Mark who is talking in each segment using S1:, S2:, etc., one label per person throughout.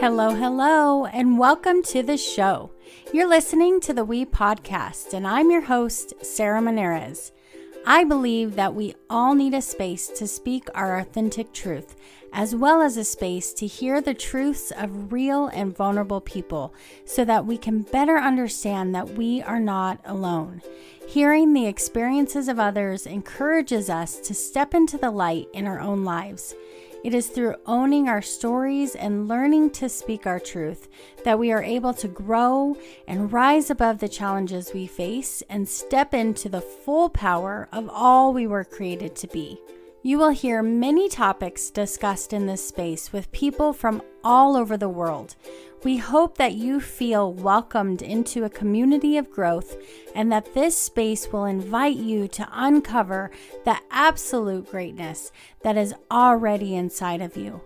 S1: Hello, hello, and welcome to the show. You're listening to the We Podcast, and I'm your host, Sarah Monarez. I believe that we all need a space to speak our authentic truth, as well as a space to hear the truths of real and vulnerable people so that we can better understand that we are not alone. Hearing the experiences of others encourages us to step into the light in our own lives. It is through owning our stories and learning to speak our truth that we are able to grow and rise above the challenges we face and step into the full power of all we were created to be. You will hear many topics discussed in this space with people from all over the world. We hope that you feel welcomed into a community of growth and that this space will invite you to uncover the absolute greatness that is already inside of you.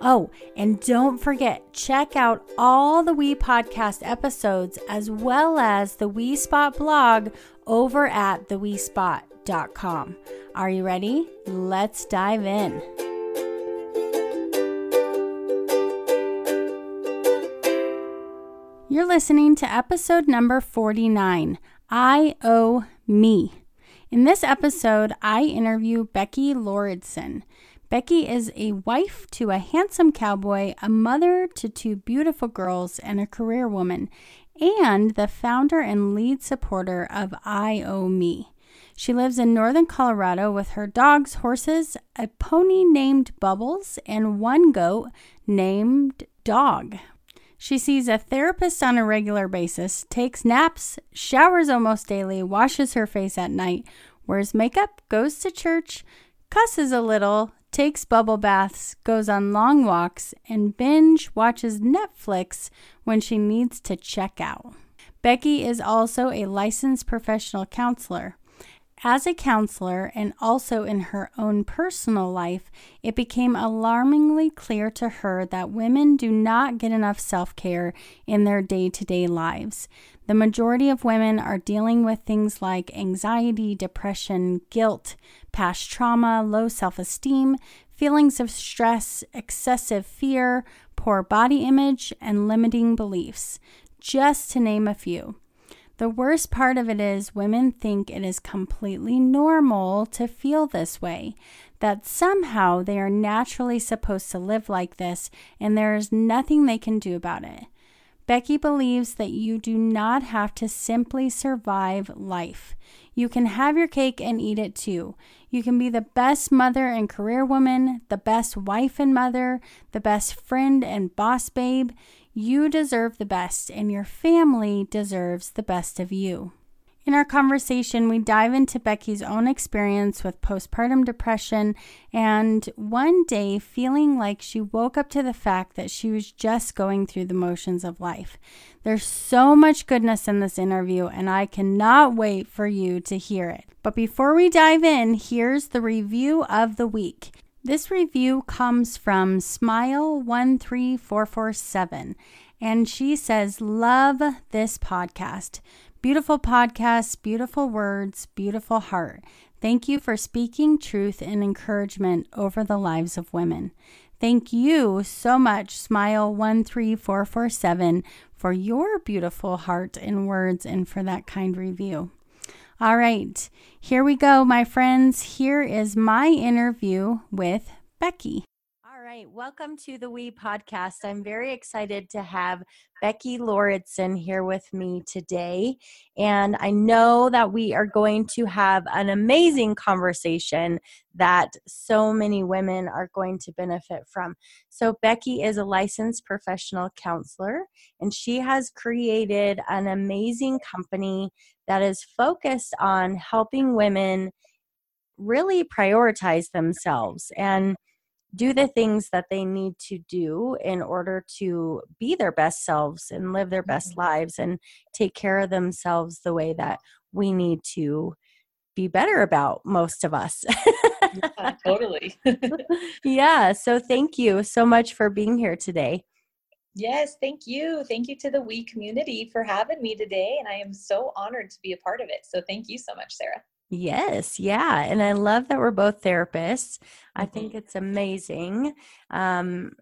S1: Oh, and don't forget, check out all the We Podcast episodes as well as the We Spot blog over at theWeSpot.com. Are you ready? Let's dive in. You're listening to episode number 49 I Owe Me. In this episode, I interview Becky Lauridsen. Becky is a wife to a handsome cowboy, a mother to two beautiful girls, and a career woman, and the founder and lead supporter of I Owe Me. She lives in northern Colorado with her dogs, horses, a pony named Bubbles, and one goat named Dog. She sees a therapist on a regular basis, takes naps, showers almost daily, washes her face at night, wears makeup, goes to church, cusses a little, takes bubble baths, goes on long walks, and binge watches Netflix when she needs to check out. Becky is also a licensed professional counselor. As a counselor and also in her own personal life, it became alarmingly clear to her that women do not get enough self care in their day to day lives. The majority of women are dealing with things like anxiety, depression, guilt, past trauma, low self esteem, feelings of stress, excessive fear, poor body image, and limiting beliefs, just to name a few. The worst part of it is women think it is completely normal to feel this way, that somehow they are naturally supposed to live like this and there is nothing they can do about it. Becky believes that you do not have to simply survive life. You can have your cake and eat it too. You can be the best mother and career woman, the best wife and mother, the best friend and boss babe. You deserve the best, and your family deserves the best of you. In our conversation, we dive into Becky's own experience with postpartum depression and one day feeling like she woke up to the fact that she was just going through the motions of life. There's so much goodness in this interview, and I cannot wait for you to hear it. But before we dive in, here's the review of the week. This review comes from Smile13447, and she says, Love this podcast. Beautiful podcast, beautiful words, beautiful heart. Thank you for speaking truth and encouragement over the lives of women. Thank you so much, Smile13447, for your beautiful heart and words and for that kind review. All right, here we go, my friends. Here is my interview with Becky. All right, welcome to the We podcast. I'm very excited to have Becky Lauridsen here with me today. And I know that we are going to have an amazing conversation that so many women are going to benefit from. So, Becky is a licensed professional counselor, and she has created an amazing company that is focused on helping women really prioritize themselves and do the things that they need to do in order to be their best selves and live their best mm-hmm. lives and take care of themselves the way that we need to be better about most of us.
S2: yeah, totally.
S1: yeah, so thank you so much for being here today.
S2: Yes, thank you. Thank you to the We community for having me today. And I am so honored to be a part of it. So thank you so much, Sarah.
S1: Yes, yeah. And I love that we're both therapists. I think mm-hmm. it's amazing. Um,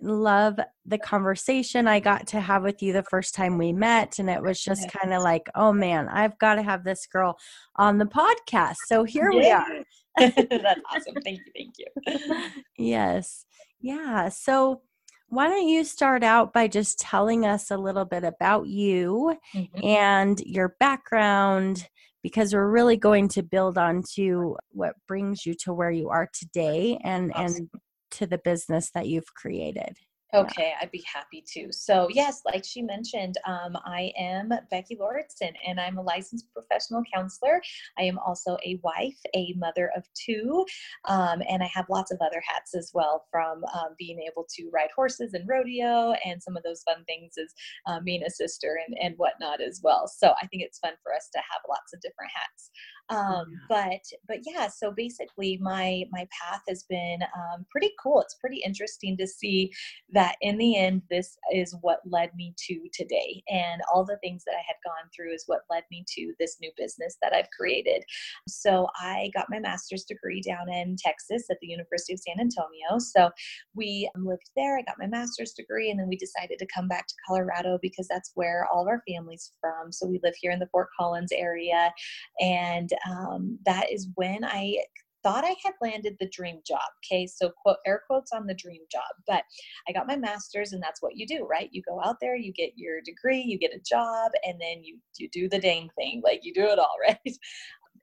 S1: love the conversation I got to have with you the first time we met. And it was just kind of like, oh man, I've got to have this girl on the podcast. So here we are.
S2: That's awesome. Thank you. Thank you.
S1: yes. Yeah. So why don't you start out by just telling us a little bit about you mm-hmm. and your background because we're really going to build on to what brings you to where you are today and awesome. and to the business that you've created
S2: Okay, I'd be happy to. So, yes, like she mentioned, um, I am Becky Lauridsen and I'm a licensed professional counselor. I am also a wife, a mother of two, um, and I have lots of other hats as well from um, being able to ride horses and rodeo and some of those fun things as um, being a sister and, and whatnot as well. So, I think it's fun for us to have lots of different hats um, but but yeah so basically my my path has been um, pretty cool. It's pretty interesting to see that in the end this is what led me to today and all the things that i had gone through is what led me to this new business that i've created. So i got my master's degree down in texas at the university of san antonio. So we lived there i got my master's degree and then we decided to come back to colorado because that's where all of our family's from. So we live here in the fort collins area and um, that is when I thought I had landed the dream job. Okay, so quote air quotes on the dream job. But I got my master's, and that's what you do, right? You go out there, you get your degree, you get a job, and then you you do the dang thing, like you do it all, right?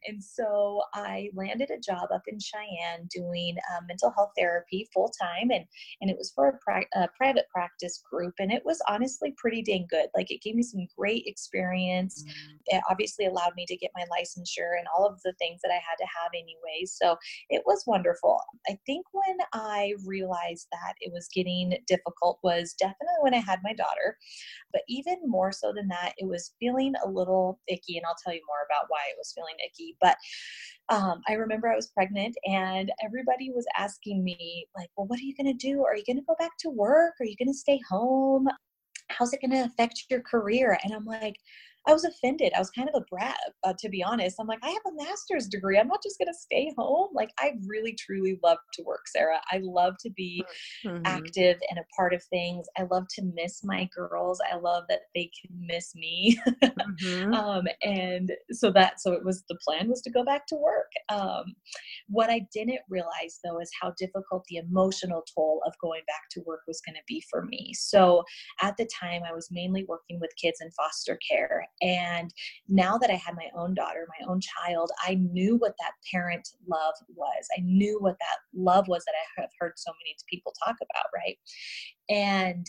S2: And so I landed a job up in Cheyenne doing uh, mental health therapy full time, and and it was for a, a, private practice group, and it was honestly pretty dang good. Like it gave me some great experience. Mm-hmm. It obviously allowed me to get my licensure and all of the things that I had to have anyway. So it was wonderful. I think when I realized that it was getting difficult was definitely when I had my daughter, but even more so than that, it was feeling a little icky, and I'll tell you more about why it was feeling icky but um, I remember I was pregnant and everybody was asking me, like, well, what are you going to do? Are you going to go back to work? Are you going to stay home? How's it going to affect your career? And I'm like, I was offended. I was kind of a brat, uh, to be honest. I'm like, I have a master's degree. I'm not just going to stay home. Like, I really, truly love to work, Sarah. I love to be mm-hmm. active and a part of things. I love to miss my girls. I love that they can miss me. mm-hmm. um, and so that, so it was the plan was to go back to work. Um, what I didn't realize though is how difficult the emotional toll of going back to work was going to be for me. So at the time, I was mainly working with kids in foster care and now that I had my own daughter, my own child, I knew what that parent love was. I knew what that love was that I have heard so many people talk about, right? And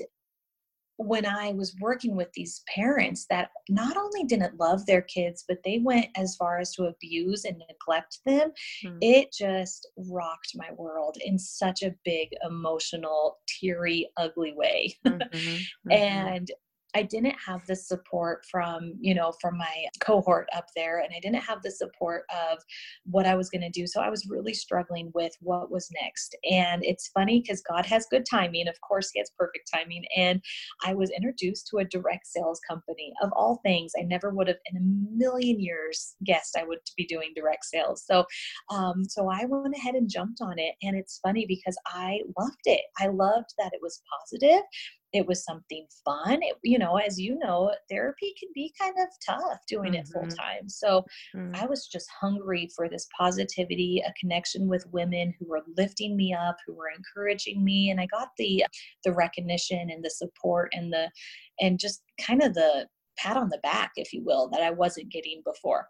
S2: when I was working with these parents that not only didn't love their kids, but they went as far as to abuse and neglect them, mm-hmm. it just rocked my world in such a big, emotional, teary, ugly way. Mm-hmm. Mm-hmm. and I didn't have the support from, you know, from my cohort up there, and I didn't have the support of what I was going to do. So I was really struggling with what was next. And it's funny because God has good timing. Of course, He has perfect timing. And I was introduced to a direct sales company of all things. I never would have in a million years guessed I would be doing direct sales. So, um, so I went ahead and jumped on it. And it's funny because I loved it. I loved that it was positive it was something fun it, you know as you know therapy can be kind of tough doing mm-hmm. it full mm-hmm. time so mm-hmm. i was just hungry for this positivity a connection with women who were lifting me up who were encouraging me and i got the the recognition and the support and the and just kind of the pat on the back if you will that i wasn't getting before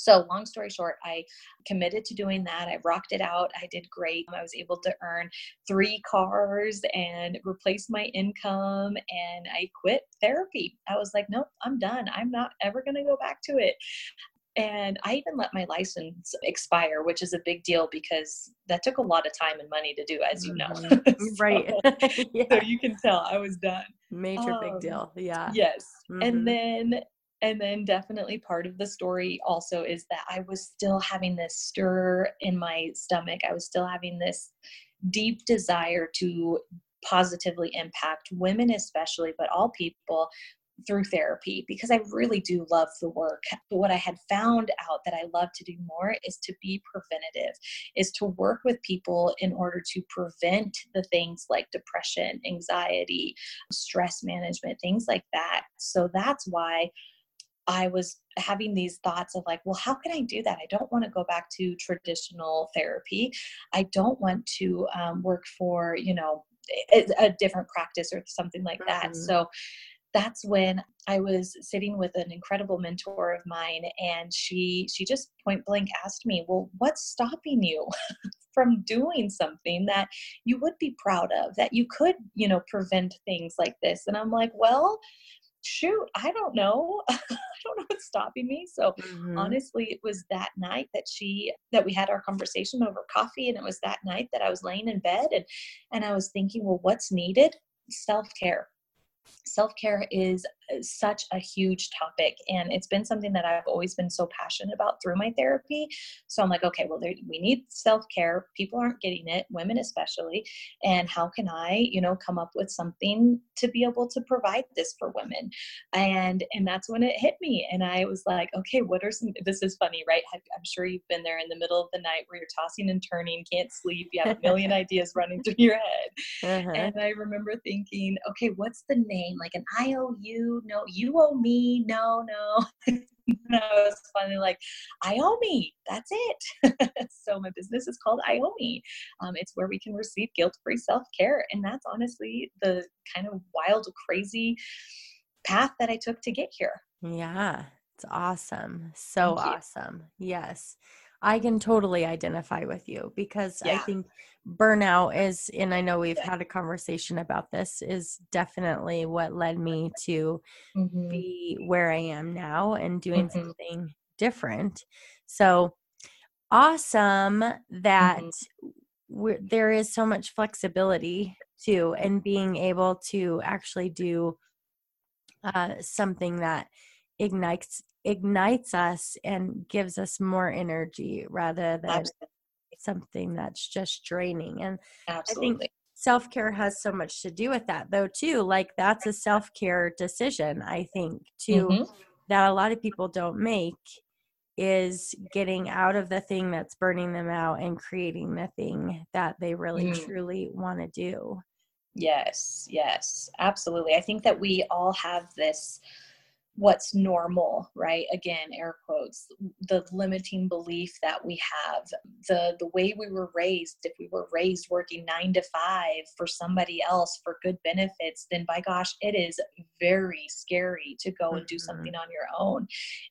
S2: so, long story short, I committed to doing that. I rocked it out. I did great. I was able to earn three cars and replace my income, and I quit therapy. I was like, nope, I'm done. I'm not ever going to go back to it. And I even let my license expire, which is a big deal because that took a lot of time and money to do, as you know.
S1: Mm-hmm. so, right.
S2: yeah. So you can tell I was done.
S1: Major um, big deal. Yeah.
S2: Yes. Mm-hmm. And then and then definitely part of the story also is that I was still having this stir in my stomach. I was still having this deep desire to positively impact women, especially, but all people through therapy because I really do love the work. But what I had found out that I love to do more is to be preventative, is to work with people in order to prevent the things like depression, anxiety, stress management, things like that. So that's why I was having these thoughts of like, well, how can I do that? I don't want to go back to traditional therapy. I don't want to um, work for, you know, a, a, different practice or something like that. Mm-hmm. So that's when I was sitting with an incredible mentor of mine and she she just point blank asked me, "Well, what's stopping you from doing something that you would be proud of, that you could, you know, prevent things like this?" And I'm like, "Well, shoot, I don't know. I don't know what's stopping me. So mm-hmm. honestly, it was that night that she that we had our conversation over coffee and it was that night that I was laying in bed and and I was thinking, well, what's needed? Self-care self care is such a huge topic and it's been something that I've always been so passionate about through my therapy. So I'm like, okay, well, there, we need self care. People aren't getting it, women especially. And how can I, you know, come up with something to be able to provide this for women? And and that's when it hit me, and I was like, okay, what are some? This is funny, right? I'm sure you've been there in the middle of the night where you're tossing and turning, can't sleep, you have a million ideas running through your head. Uh-huh. And I remember thinking, okay, what's the name? Like an IOU no, you owe me. No, no. no, it's funny, like, I owe me. That's it. so my business is called I owe me. Um, it's where we can receive guilt-free self-care. And that's honestly the kind of wild, crazy path that I took to get here.
S3: Yeah. It's awesome. So awesome. Yes. I can totally identify with you because yeah. I think burnout is, and I know we've had a conversation about this, is definitely what led me to mm-hmm. be where I am now and doing mm-hmm. something different. So awesome that mm-hmm. there is so much flexibility too, and being able to actually do uh, something that ignites ignites us and gives us more energy rather than Absolutely. something that's just draining. And Absolutely. I think self care has so much to do with that, though, too. Like, that's a self care decision, I think, too, mm-hmm. that a lot of people don't make is getting out of the thing that's burning them out and creating the thing that they really mm. truly want to do.
S2: Yes, yes, absolutely. I think that we all have this what's normal right? Again air quotes the limiting belief that we have the the way we were raised if we were raised working 9 to 5 for somebody else for good benefits then by gosh it is very scary to go and do mm-hmm. something on your own.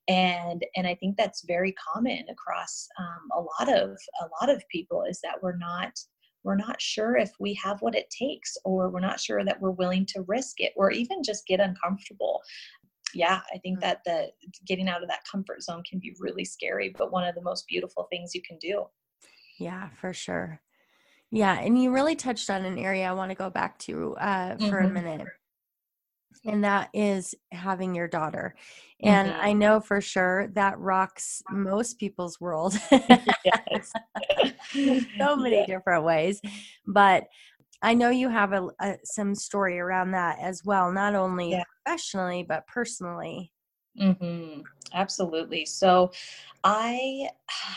S2: And and i think that's very common across um, a lot of a lot of people is that we're not we're not sure if we have what it takes or we're not sure that we're willing to risk it or even just get uncomfortable yeah, I think mm. that the getting out of that comfort zone can be really scary, but one of the most beautiful things you can do.
S3: Yeah, for sure. Yeah, and you really touched on an area I want to go back to uh, for mm-hmm. a minute, and that is having your daughter. And mm-hmm. I know for sure that rocks most people's world. so many yeah. different ways, but I know you have a, a, some story around that as well, not only yeah. professionally but personally.
S2: Mm-hmm. Absolutely. So I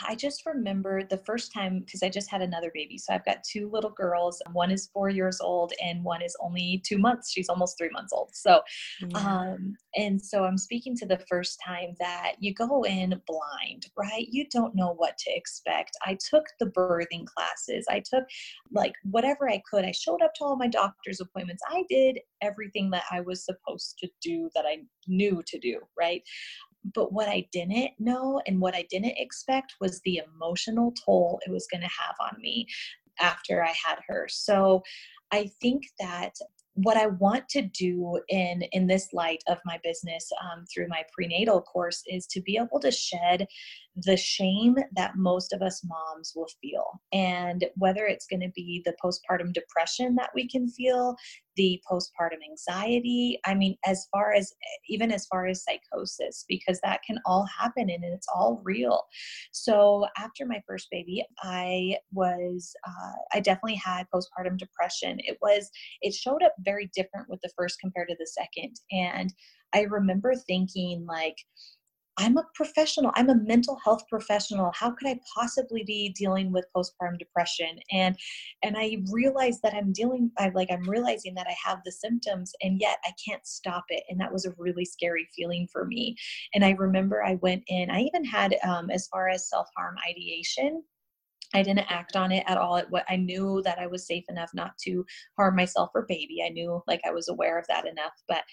S2: I just remember the first time because I just had another baby. So I've got two little girls. One is four years old and one is only two months. She's almost three months old. So yeah. um and so I'm speaking to the first time that you go in blind, right? You don't know what to expect. I took the birthing classes. I took like whatever I could. I showed up to all my doctor's appointments. I did everything that I was supposed to do that I knew to do, right? But what I didn't know and what I didn't expect was the emotional toll it was going to have on me after I had her. So I think that what I want to do in in this light of my business um, through my prenatal course is to be able to shed the shame that most of us moms will feel. And whether it's going to be the postpartum depression that we can feel, the postpartum anxiety, I mean, as far as even as far as psychosis, because that can all happen and it's all real. So after my first baby, I was, uh, I definitely had postpartum depression. It was, it showed up very different with the first compared to the second. And I remember thinking, like, I'm a professional. I'm a mental health professional. How could I possibly be dealing with postpartum depression? And and I realized that I'm dealing I like I'm realizing that I have the symptoms and yet I can't stop it. And that was a really scary feeling for me. And I remember I went in, I even had um, as far as self-harm ideation I didn't act on it at all. It, what I knew that I was safe enough not to harm myself or baby. I knew like I was aware of that enough. But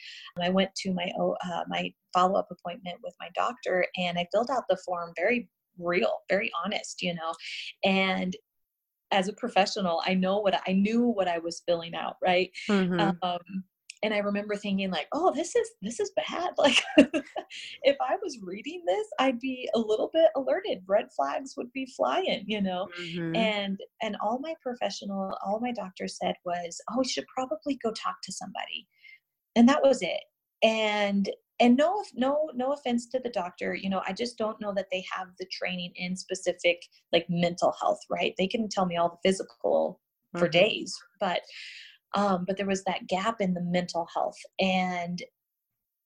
S2: I went to my uh, my follow up appointment with my doctor, and I filled out the form very real, very honest, you know, and as a professional, I know what I knew what I was filling out, right? Mm-hmm. Um, and i remember thinking like oh this is this is bad. Like if i was reading this i'd be a little bit alerted. Red flags would be flying you know? Mm-hmm. and and all my professional all my doctor said was oh you should probably go talk to somebody. And that was it. And and no no no offense to the doctor you know i just don't know that they have the training in specific like mental health right? They can tell me all the physical mm-hmm. for days but um, but there was that gap in the mental health and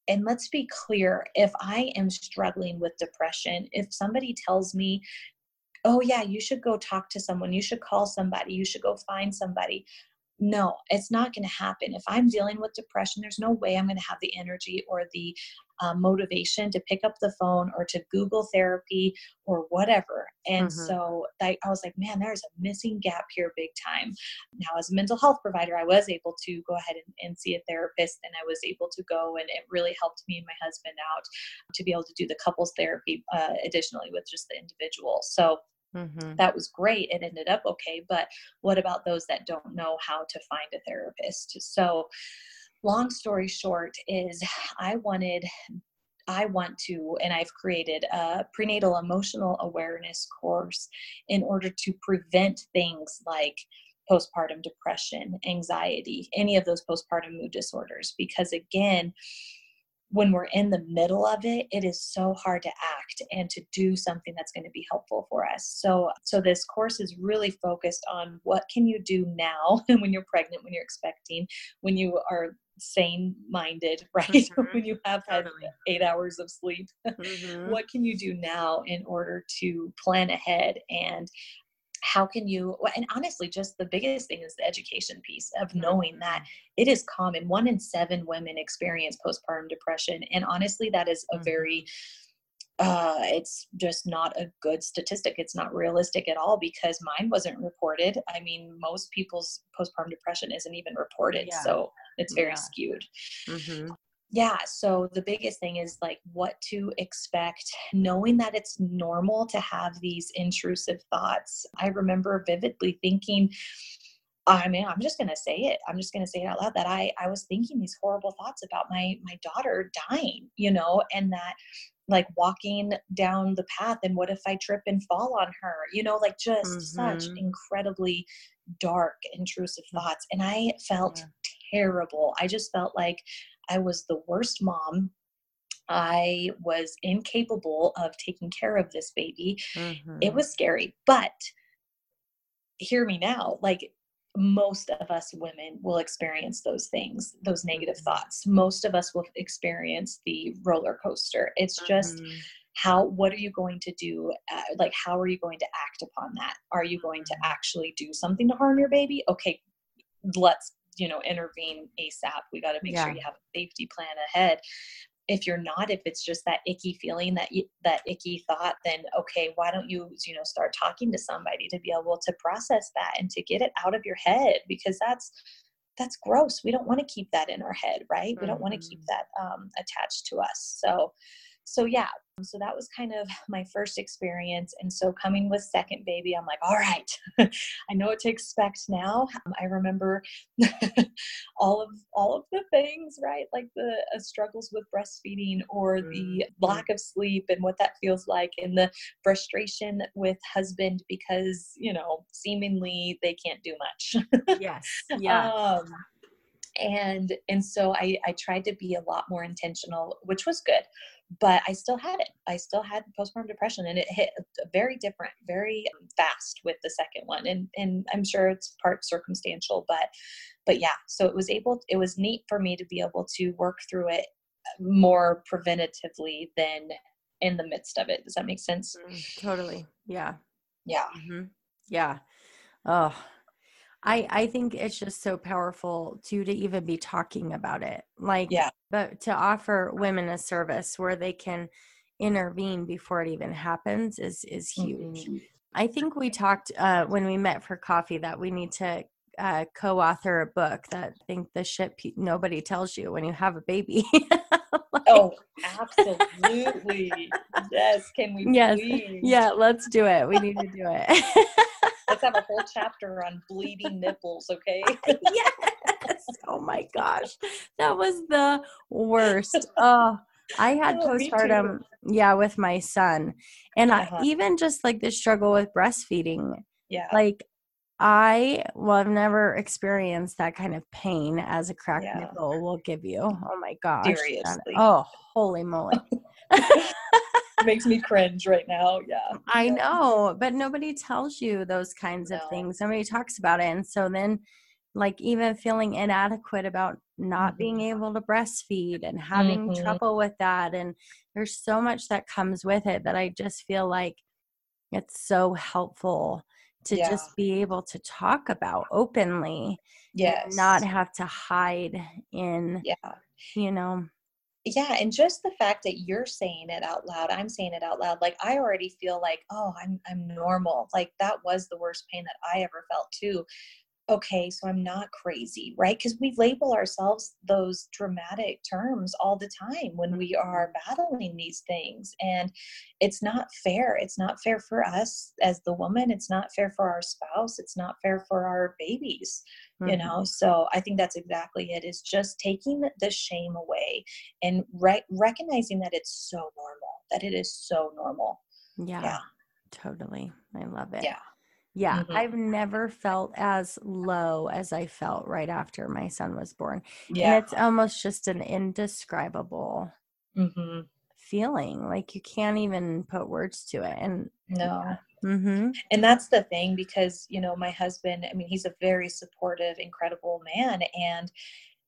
S2: and let's be clear if i am struggling with depression if somebody tells me oh yeah you should go talk to someone you should call somebody you should go find somebody no it's not going to happen. If i'm dealing with depression there's no way i'm going to have the energy or the um, motivation to pick up the phone or to google therapy or whatever. And mm-hmm. so I, I was like man there's a missing gap here big time. Now as a mental health provider i was able to go ahead and, and see a therapist and i was able to go and it really helped me and my husband out to be able to do the couples therapy uh, additionally with just the individual. So Mm-hmm. That was great. It ended up okay. But what about those that don't know how to find a therapist? So, long story short, is I wanted I want to, and I've created a prenatal emotional awareness course in order to prevent things like postpartum depression, anxiety, any of those postpartum mood disorders. Because again, when we're in the middle of it it is so hard to act and to do something that's going to be helpful for us so so this course is really focused on what can you do now when you're pregnant when you're expecting when you are sane minded right mm-hmm. when you have had totally. eight hours of sleep mm-hmm. what can you do now in order to plan ahead and how can you and honestly just the biggest thing is the education piece of knowing that mm-hmm. it is common one in seven women experience postpartum depression and honestly that is a mm-hmm. very uh, it's just not a good statistic. It's not realistic at all because mine wasn't reported. I mean, most people's postpartum depression isn't even reported, yeah. so it's very yeah. skewed. Mm-hmm yeah so the biggest thing is like what to expect knowing that it's normal to have these intrusive thoughts i remember vividly thinking I mean, I'm just gonna say it. I'm just gonna say it out loud that I I was thinking these horrible thoughts about my my daughter dying, you know, and that like walking down the path and what if I trip and fall on her, you know, like just mm-hmm. such incredibly dark, intrusive mm. thoughts, and I felt yeah. terrible. I just felt like I was the worst mom. I was incapable of taking care of this baby. Mm-hmm. It was scary, but hear me now. Like most of us women will experience those things, those negative mm-hmm. thoughts. Most of us will experience the roller coaster. It's just mm-hmm. how, what are you going to do? Uh, like, how are you going to act upon that? Are you going to mm-hmm. actually do something to harm your baby? Okay, let's you know intervene asap we got to make yeah. sure you have a safety plan ahead. If you're not if it's just that icky feeling that you, that icky thought then okay why don't you you know start talking to somebody to be able to process that and to get it out of your head because that's that's gross. We don't want to keep that in our head right? We don't want to keep mm-hmm. that um, attached to us. So so yeah so that was kind of my first experience and so coming with second baby i'm like all right i know what to expect now um, i remember all of all of the things right like the uh, struggles with breastfeeding or the
S3: Mm-hmm.
S2: lack of sleep and what that feels like and the frustration with husband because you know seemingly they can't do much
S3: yes. Yeah.
S2: um, and and so I, I tried to be a lot more intentional which was good but i still had it i still had postpartum depression and it hit very different very fast with the second one and and i'm sure it's part circumstantial but but yeah so it was able it was neat for me to be able to work through it more preventatively than in the midst of it does that make sense
S3: Mm, totally. Yeah.
S2: yeah
S3: hmm Yeah. Oh, I I think it's just so powerful too to even be talking about it. Like,
S2: Yeah.
S3: but to offer women a service where they can intervene before it even happens is is huge.
S2: Mhm.
S3: I think we talked uh, when we met for coffee that we need to uh, co-author a book that I think the shit pe- nobody tells you when you have a baby. Like,
S2: oh absolutely yes can we
S3: Yes.
S2: please
S3: yeah, let's do it. We need to do it.
S2: Let's have a whole chapter on bleeding nipples, okay?
S3: yes. Oh my gosh. That was the worst. Oh, I had
S2: Oh,
S3: postpartum, yeah, with my son. And
S2: Uh-huh.
S3: I even just like the struggle with breastfeeding.
S2: Yeah.
S3: Like I well, I've never experienced that kind of pain as a cracked
S2: Yeah.
S3: nipple will give you. Oh my gosh.
S2: Seriously.
S3: oh, holy moly.
S2: makes me cringe right now. Yeah.
S3: I know, but nobody tells you those kinds of things. Nobody talks about it. And so then, like, even feeling inadequate about not being
S2: Mhm.
S3: able to breastfeed and having
S2: Mhm.
S3: trouble with that. And there's so much that comes with it that I just feel like it's so helpful to
S2: Yeah.
S3: just be able to talk about openly
S2: Yes.
S3: not have to hide in,
S2: Yeah.
S3: you know,
S2: Yeah. And just the fact that you're saying it out loud, I'm saying it out loud. Like I already feel like, oh, I'm I'm normal. Like that was the worst pain that I ever felt too. Okay, so I'm not crazy, right? Because we label ourselves those dramatic terms all the time when we are mm-hmm. battling these things. And it's not fair. It's not fair for us as the woman. It's not fair for our spouse. It's not fair for our babies you
S3: mhm.
S2: know so i think that's exactly it is just taking the shame away and re- recognizing that it's so normal that it is so normal
S3: yeah,
S2: yeah
S3: totally. I love it.
S2: yeah
S3: Yeah,
S2: Mhm.
S3: I've never felt as low as I felt right after my son was born.
S2: yeah
S3: And it's almost just an indescribable
S2: hmm
S3: feeling. Like you can't even put words to it. And
S2: no
S3: hmm
S2: and that's the thing because you know my husband i mean he's a very supportive incredible man and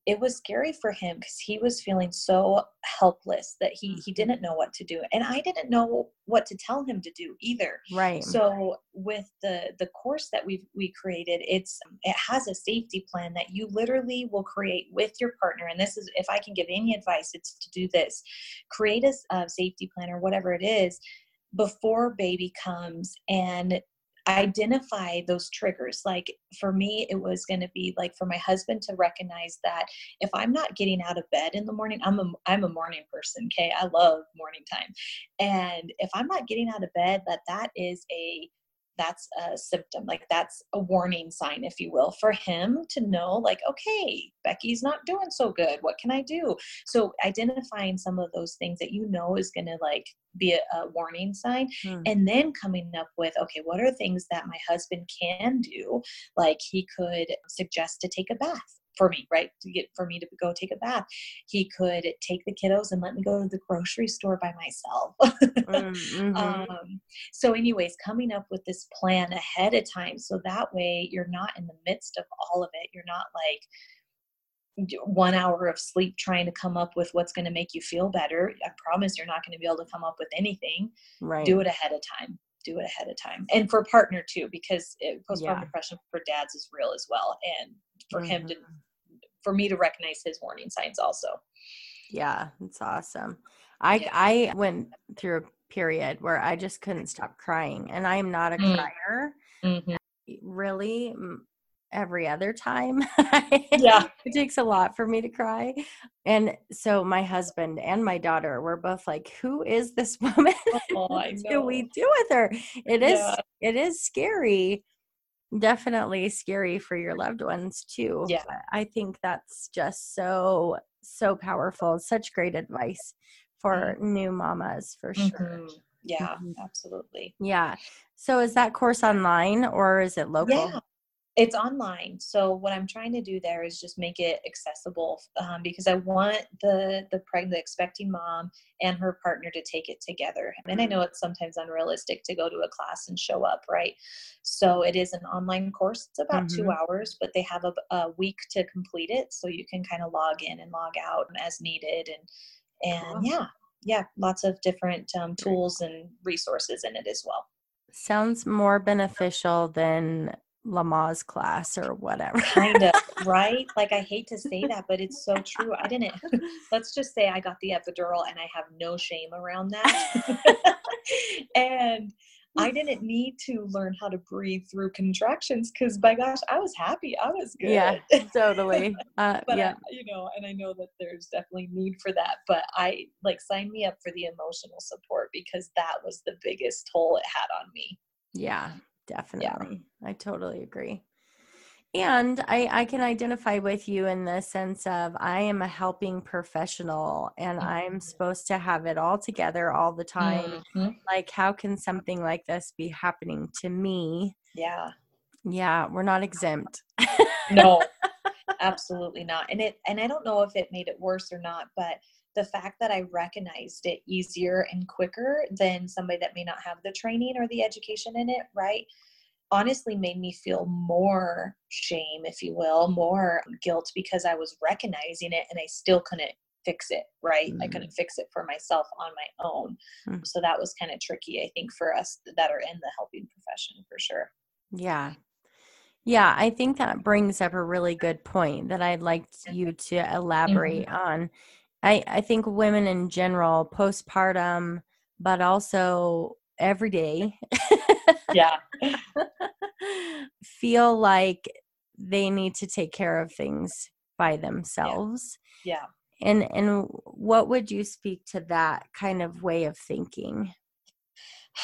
S2: it was scary for him because he was feeling so helpless that he he
S3: Mhm.
S2: didn't know what to do and i didn't know what to tell him to do either
S3: right.
S2: so with the the course that we've we created it's it has a safety plan that you literally will create with your partner and this is if i can give any advice it's to do this create a safety plan or whatever it is before baby comes and identify those triggers. Like for me it was going to be like for my husband to recognize that if i'm not getting out of bed in the morning i'm a i'm a morning person okay? I love morning time. And if i'm not getting out of bed that that is a that's a symptom like that's a warning sign if you will for him to know like okay becky's not doing so good. What can i do? So identifying some of those things that you know is going to like be a, a warning sign
S3: Hmm.
S2: and then coming up with okay what are things that my husband can do like he could suggest to take a bath for me right to get for me to go take a bath he could take the kiddos and let me go to the grocery store by myself
S3: Mm, mhm.
S2: um, so anyways coming up with this plan ahead of time so that way you're not in the midst of all of it you're not like one hour of sleep trying to come up with what's going to make you feel better i promise you're not going to be able to come up with anything
S3: right.
S2: do it ahead of time do it ahead of time and for partner too because postpartum
S3: Yeah.
S2: depression for dads is real as well and for him to
S3: Mhm.
S2: For me to recognize his warning signs also
S3: Yeah, it's awesome. I
S2: Yeah.
S3: I went through a period where I just couldn't stop crying, and I am not a
S2: Mm.
S3: crier.
S2: mm-hmm.
S3: Really, every other time.
S2: Yeah.
S3: it takes a lot for me to cry. And so my husband and my daughter were both like, Who is this woman?
S2: Oh,
S3: what do we do with her? It is
S2: Yeah.
S3: it is scary. Definitely scary for your loved ones too.
S2: Yeah.
S3: I think that's just so so powerful. Such great advice for new mamas for sure.
S2: Mhm. Yeah,
S3: Mhm.
S2: absolutely.
S3: Yeah. So is that course online or is it local?
S2: Yeah, it's online. So what I'm trying to do there is just make it accessible um, because I want the the pregnant, expecting mom and her partner to take it together. And I know it's sometimes unrealistic to go to a class and show up, right? So it is an online course. It's about two
S3: Mhm.
S2: hours, but they have a, a week to complete it, so you can kind of log in and log out as needed. And and
S3: Cool.
S2: yeah, yeah, lots of different um, tools and resources in it as well.
S3: Sounds more beneficial than Lamaze class or whatever.
S2: kind of right? Like i hate to say that but it's so true. I didn't let's just say i got the epidural and i have no shame around that. And i didn't need to learn how to breathe through contractions because by gosh i was happy. I was good.
S3: Yeah, totally. Uh,
S2: but
S3: yeah.
S2: I, you know and i know that there's definitely need for that but i like sign me up for the emotional support because that was the biggest toll it had on me.
S3: Yeah, definitely. I totally agree. And I, I can identify with you in the sense of I am a helping professional and I'm
S2: Mhm.
S3: supposed to have it all together all the time.
S2: Mhm.
S3: Like, how can something like this be happening to me?
S2: yeah
S3: Yeah, we're not exempt.
S2: no absolutely not and it and i don't know if it made it worse or not but the fact that i recognized it easier and quicker than somebody that may not have the training or the education in it right honestly made me feel more shame if you will more guilt because i was recognizing it and i still couldn't fix it right i
S3: Mhm.
S2: couldn't fix it for myself on my own
S3: Mm.
S2: so that was kind of tricky i think for us that are in the helping profession for sure
S3: Yeah. Yeah, I think that brings up a really good point that I'd like you to elaborate on. I, I think women in general, postpartum, but also every day,
S2: yeah
S3: feel like they need to take care of things by themselves.
S2: yeah
S3: And and what would you speak to that kind of way of thinking?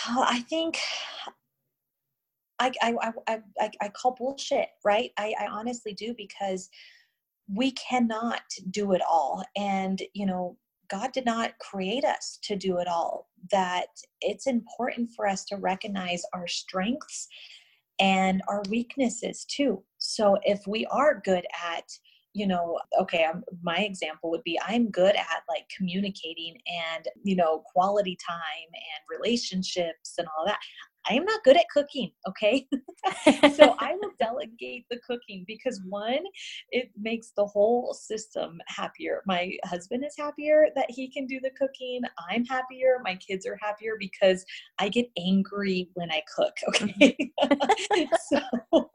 S2: Well, I think I I I I, I, I call bullshit, right? I, I honestly do because we cannot do it all, and you know, God did not create us to do it all. That it's important for us to recognize our strengths and our weaknesses too. So if we are good at you know okay I'm, my example would be i'm good at like communicating and you know quality time and relationships and all that i am not good at cooking okay? So i will delegate the cooking because one it makes the whole system happier. My husband is happier that he can do the cooking. I'm happier. My kids are happier because i get angry when i cook okay? Mm-hmm. So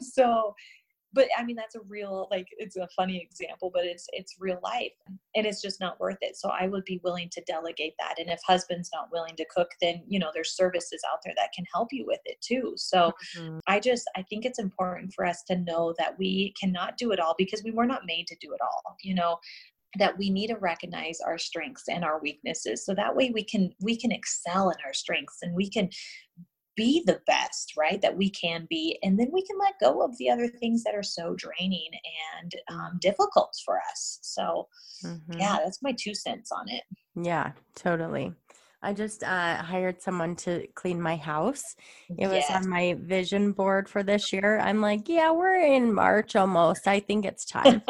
S2: so but i mean that's a real like it's a funny example but it's it's real life and it's just not worth it. So i would be willing to delegate that and if husband's not willing to cook then you know there's services out there that can help you with it too. So
S3: Mhm.
S2: i just i think it's important for us to know that we cannot do it all because we were not made to do it all you know that we need to recognize our strengths and our weaknesses. So that way we can we can excel in our strengths and we can be the best right that we can be and then we can let go of the other things that are so draining and um, difficult for us so
S3: Mhm.
S2: yeah that's my two cents on it
S3: Yeah, totally. I just uh, hired someone to clean my house. It was
S2: Yes.
S3: on my vision board for this year. I'm like, yeah, we're in March almost. I think it's time.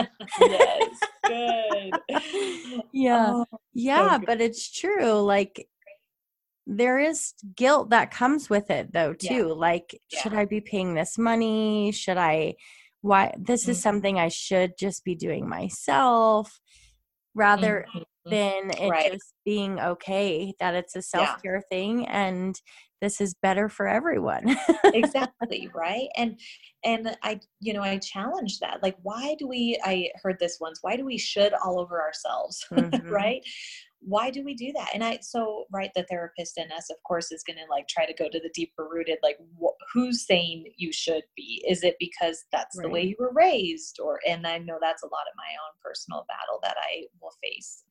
S2: yes good
S3: yeah.
S2: Oh,
S3: yeah,
S2: good.
S3: but it's true. Like, there is guilt that comes with it, though,
S2: Yeah.
S3: too. Like, should I be paying this money? Should I? Why? This is
S2: Mhm.
S3: something I should just be doing myself rather
S2: Mhm.
S3: than it
S2: Right.
S3: just being okay that it's a self care thing and this is better for everyone.
S2: exactly right and and i you know i challenge that like why do we i heard this once why do we should all over ourselves
S3: Mhm.
S2: right why do we do that? And i so right the therapist in us of course is going to like try to go to the deeper rooted like wh- who's saying you should be? Is it because that's right. the way you were raised? Or and i know that's a lot of my own personal battle that i will face.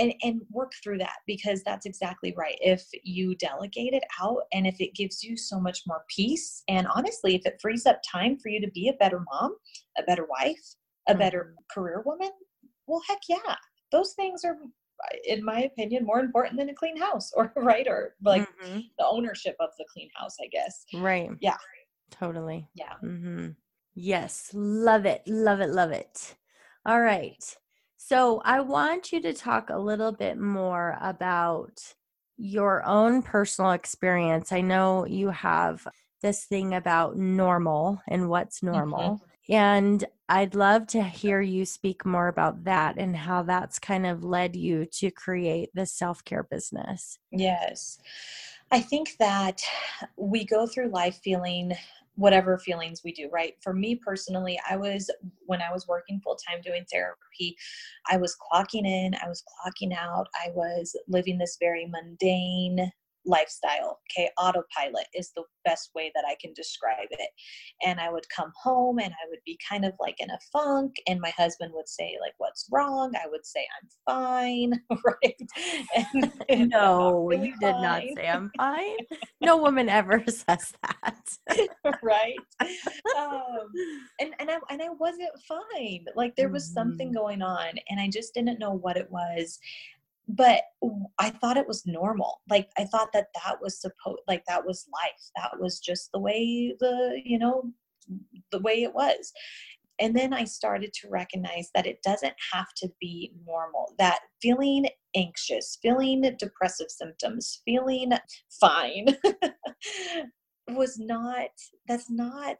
S2: And and work through that because that's exactly right. If you delegate it out and if it gives you so much more peace and honestly if it frees up time for you to be a better mom a better wife a better mm-hmm. career woman well heck yeah. Those things are in my opinion more important than a clean house or right or like mm-hmm. the ownership of the clean house i guess.
S3: Right.
S2: Yeah.
S3: Totally.
S2: Yeah.
S3: Mm-hmm. yes. Love it. Love it. Love it. All right. So i want you to talk a little bit more about your own personal experience. I know you have this thing about normal and what's mm-hmm. normal. Mm-hmm. And I'd love to hear you speak more about that and how that's kind of led you to create the self care business.
S2: Yes. I think that we go through life feeling whatever feelings we do, right? For me personally, I was, when I was working full time doing therapy, I was clocking in, I was clocking out, I was living this very mundane lifestyle. Okay, autopilot is the best way that I can describe it. And I would come home and I would be kind of like in a funk, and my husband would say, like, what's wrong? I would say, I'm fine, right?
S3: And, no, really you did not say I'm fine. No woman ever says that.
S2: right. Um, and and I and I wasn't fine. Like there was something mm-hmm. going on, and I just didn't know what it was but I thought it was normal. Like I thought that that was supposed, like that was life. That was just the way the, you know, the way it was. And then I started to recognize that it doesn't have to be normal. That feeling anxious, feeling depressive symptoms, feeling fine was not, that's not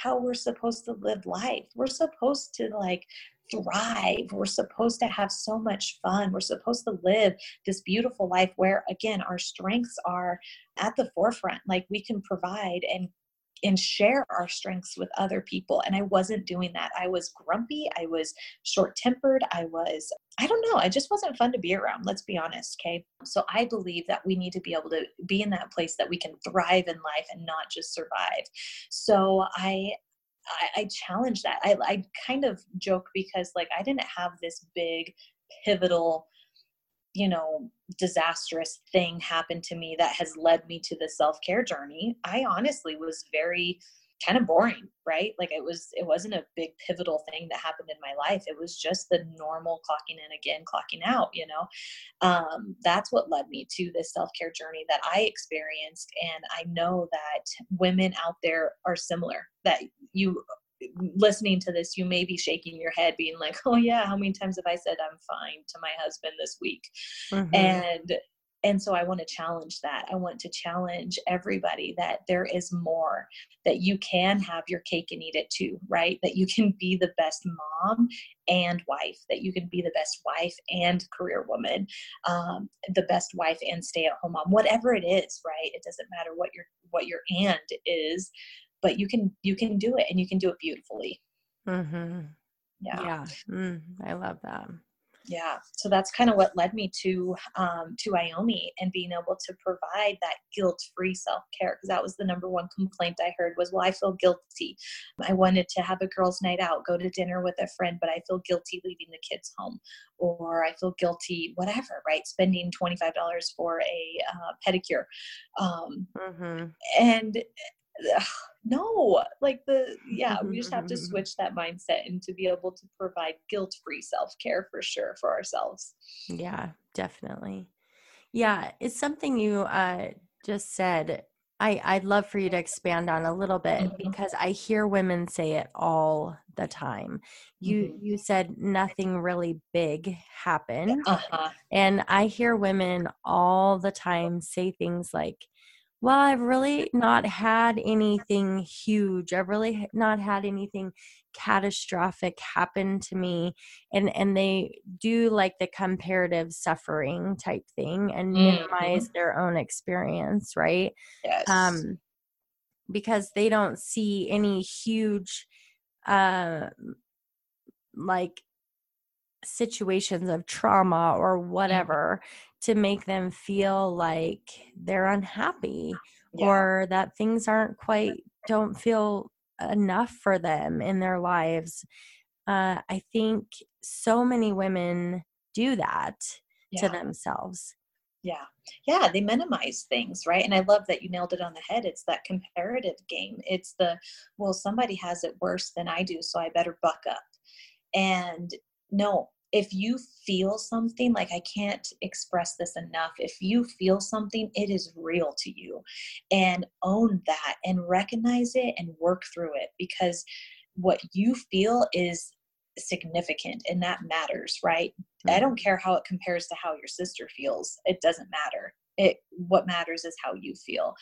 S2: how we're supposed to live life. We're supposed to like thrive. We're supposed to have so much fun. We're supposed to live this beautiful life where, again, our strengths are at the forefront. Like we can provide and and share our strengths with other people. And I wasn't doing that. I was grumpy. I was short tempered. I was, I don't know, I just wasn't fun to be around. Let's be honest. Okay. So I believe that we need to be able to be in that place that we can thrive in life and not just survive. So I, I, I challenge that. I, I kind of joke because like I didn't have this big pivotal, you know, disastrous thing happened to me that has led me to the self care journey. I honestly was very kind of boring right like it was it wasn't a big pivotal thing that happened in my life it was just the normal clocking in again clocking out you know um, that's what led me to this self-care journey that i experienced and i know that women out there are similar that you listening to this you may be shaking your head being like oh yeah how many times have i said i'm fine to my husband this week? Mm-hmm. and and so i want to challenge that. I want to challenge everybody that there is more that you can have your cake and eat it too right? That you can be the best mom and wife that you can be the best wife and career woman um, the best wife and stay at home mom whatever it is right? It doesn't matter what your what your and is but you can you can do it and you can do it beautifully.
S3: Mm-hmm. yeah. Yeah. Mm, i love that.
S2: Yeah. So that's kind of what led me to um, to IOME and being able to provide that guilt-free self-care because that was the number one complaint I heard was well I feel guilty. I wanted to have a girls night out go to dinner with a friend but I feel guilty leaving the kids home. Or I feel guilty whatever right? Spending $25 for a uh, pedicure. Um, mm-hmm. and no like the yeah we just have to switch that mindset and to be able to provide guilt-free self-care for sure for ourselves
S3: yeah definitely yeah it's something you uh just said i i'd love for you to expand on a little bit mm-hmm. because i hear women say it all the time you mm-hmm. you said nothing really big happened uh-huh. and i hear women all the time say things like well, I've really not had anything huge. I've really not had anything catastrophic happen to me. And and they do like the comparative suffering type thing and mm-hmm. minimize their own experience, right?
S2: Yes. Um
S3: because they don't see any huge uh like situations of trauma or
S2: Mm.
S3: whatever to make them feel like they're unhappy
S2: Yeah.
S3: or that things aren't quite don't feel enough for them in their lives uh, i think so many women do that to themselves
S2: Yeah. Yeah. They minimize things, right? And I love that you nailed it on the head. It's that comparative game. It's the, well, somebody has it worse than I do, so I better buck up. And no, if you feel something, like I can't express this enough, if you feel something, it is real to you. And own that and recognize it and work through it because what you feel is significant and that matters, right? I don't care how it compares to how your sister feels. It doesn't matter. It what matters is how you feel.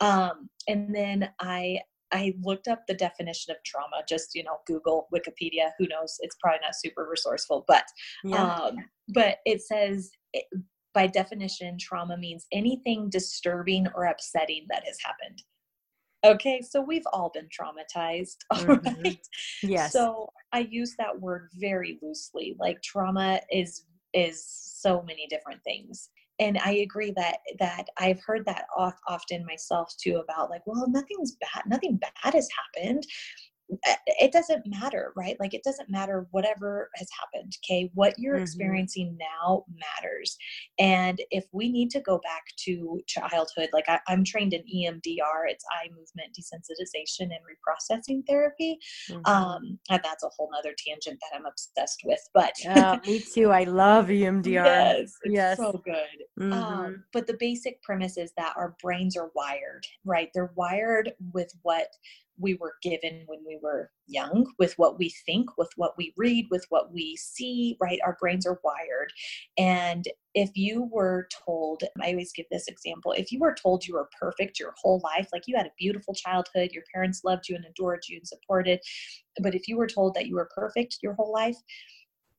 S2: Um, and then I I looked up the definition of trauma. Just you know, Google, Wikipedia. Who knows? It's probably not super resourceful, but
S3: yeah
S2: um, but it says it, by definition, trauma means anything disturbing or upsetting that has happened. Okay, so we've all been traumatized, all
S3: Mhm.
S2: right?
S3: yes
S2: So I use that word very loosely. Like trauma is is so many different things. And I agree that that I've heard that off, often myself too about like, well, nothing's bad, nothing bad has happened. Uh, It doesn't matter, right? Like it doesn't matter whatever has happened. Okay, what you're
S3: Mhm.
S2: experiencing now matters. And if we need to go back to childhood, like I, I'm trained in EMDR, it's eye movement desensitization and reprocessing therapy
S3: Mhm.
S2: um and that's a whole nother tangent that i'm obsessed with but
S3: Yeah, me too i love emdr
S2: yes it's
S3: Yes.
S2: so good
S3: Mhm.
S2: um but the basic premise is that our brains are wired right? They're wired with what we were given when we were young with what we think with what we read with what we see right? Our brains are wired. And if you were told i always give this example if you were told you were perfect your whole life like you had a beautiful childhood your parents loved you and adored you and supported but if you were told that you were perfect your whole life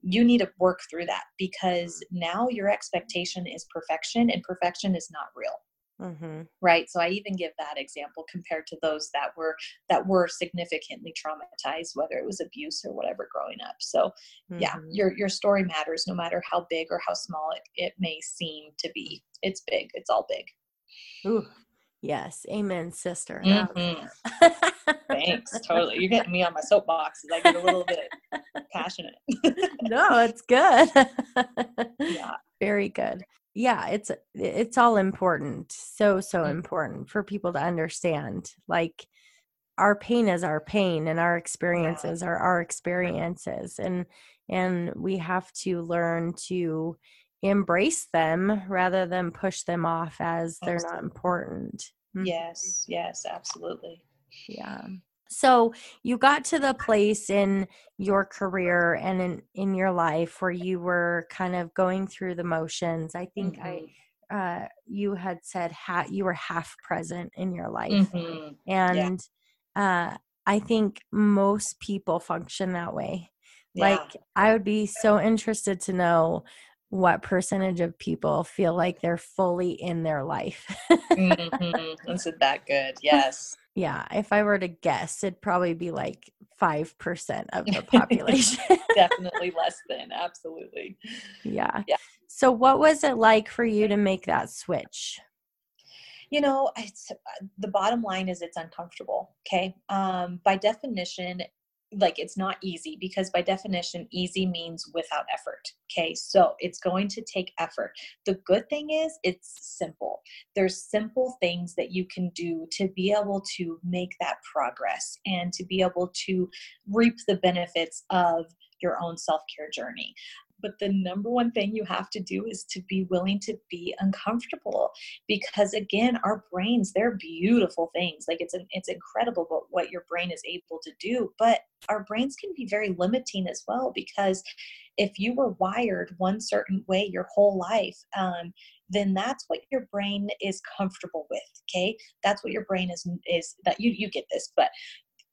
S2: you need to work through that because now your expectation is perfection and perfection is not real.
S3: Mhm.
S2: right? So i even give that example compared to those that were that were significantly traumatized whether it was abuse or whatever growing up. So yeah
S3: Mhm.
S2: your your story matters no matter how big or how small it, it may seem to be. It's big. It's all big.
S3: Ooh, yes amen sister
S2: Mhm. thanks totally you're getting me on my soapbox. i get a little bit passionate
S3: no it's good
S2: yeah
S3: very good yeah it's it's all important so so
S2: Mhm.
S3: important for people to understand like our pain is our pain and our experiences are our experiences and and we have to learn to embrace them rather than push them off as they're not important Mhm.
S2: yes yes absolutely
S3: Yeah. So you got to the place in your career and in, in your life where you were kind of going through the motions. I think
S2: Mhm.
S3: I uh, you had said ha- you were half present in your life,
S2: Mhm.
S3: and uh, I think most people function that way.
S2: Yeah.
S3: Like I would be so interested to know what percentage of people feel like they're fully in their life.
S2: Mhm. Isn't that good? Yes.
S3: Yeah, if I were to guess, it'd probably be like 5% of the population.
S2: Definitely less than. Absolutely.
S3: yeah.
S2: Yeah.
S3: So, what was it like for you to make that switch?
S2: You know, it's the bottom line is it's uncomfortable. Okay. Um, by definition, like it's not easy because by definition, easy means without effort. Okay. So it's going to take effort. The good thing is it's simple. There's simple things that you can do to be able to make that progress and to be able to reap the benefits of your own self care journey. But the number one thing you have to do is to be willing to be uncomfortable because again our brains they're beautiful things. Like it's an, it's incredible what, what your brain is able to do but our brains can be very limiting as well because if you were wired one certain way your whole life um, then that's what your brain is comfortable with okay? That's what your brain is is that you you get this but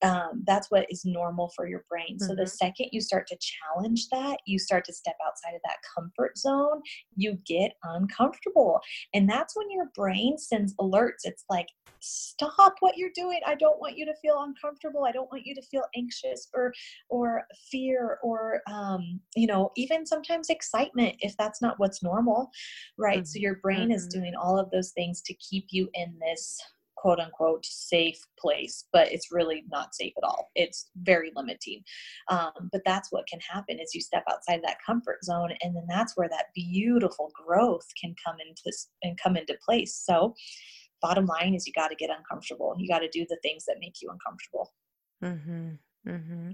S2: um, that's what is normal for your brain. So the
S3: Mhm.
S2: second you start to challenge that, you start to step outside of that comfort zone, you get uncomfortable. And that's when your brain sends alerts. It's like, stop what you're doing. I don't want you to feel uncomfortable. I don't want you to feel anxious or or fear or um, you know, even sometimes excitement if that's not what's normal. Right. So your brain is
S3: Mhm.
S2: doing all of those things to keep you in this quote unquote safe place but it's really not safe at all it's very limiting um, but that's what can happen is you step outside that comfort zone and then that's where that beautiful growth can come into and come into place so bottom line is you got to get uncomfortable you got to do the things that make you uncomfortable
S3: Mm-hmm. Mm-hmm.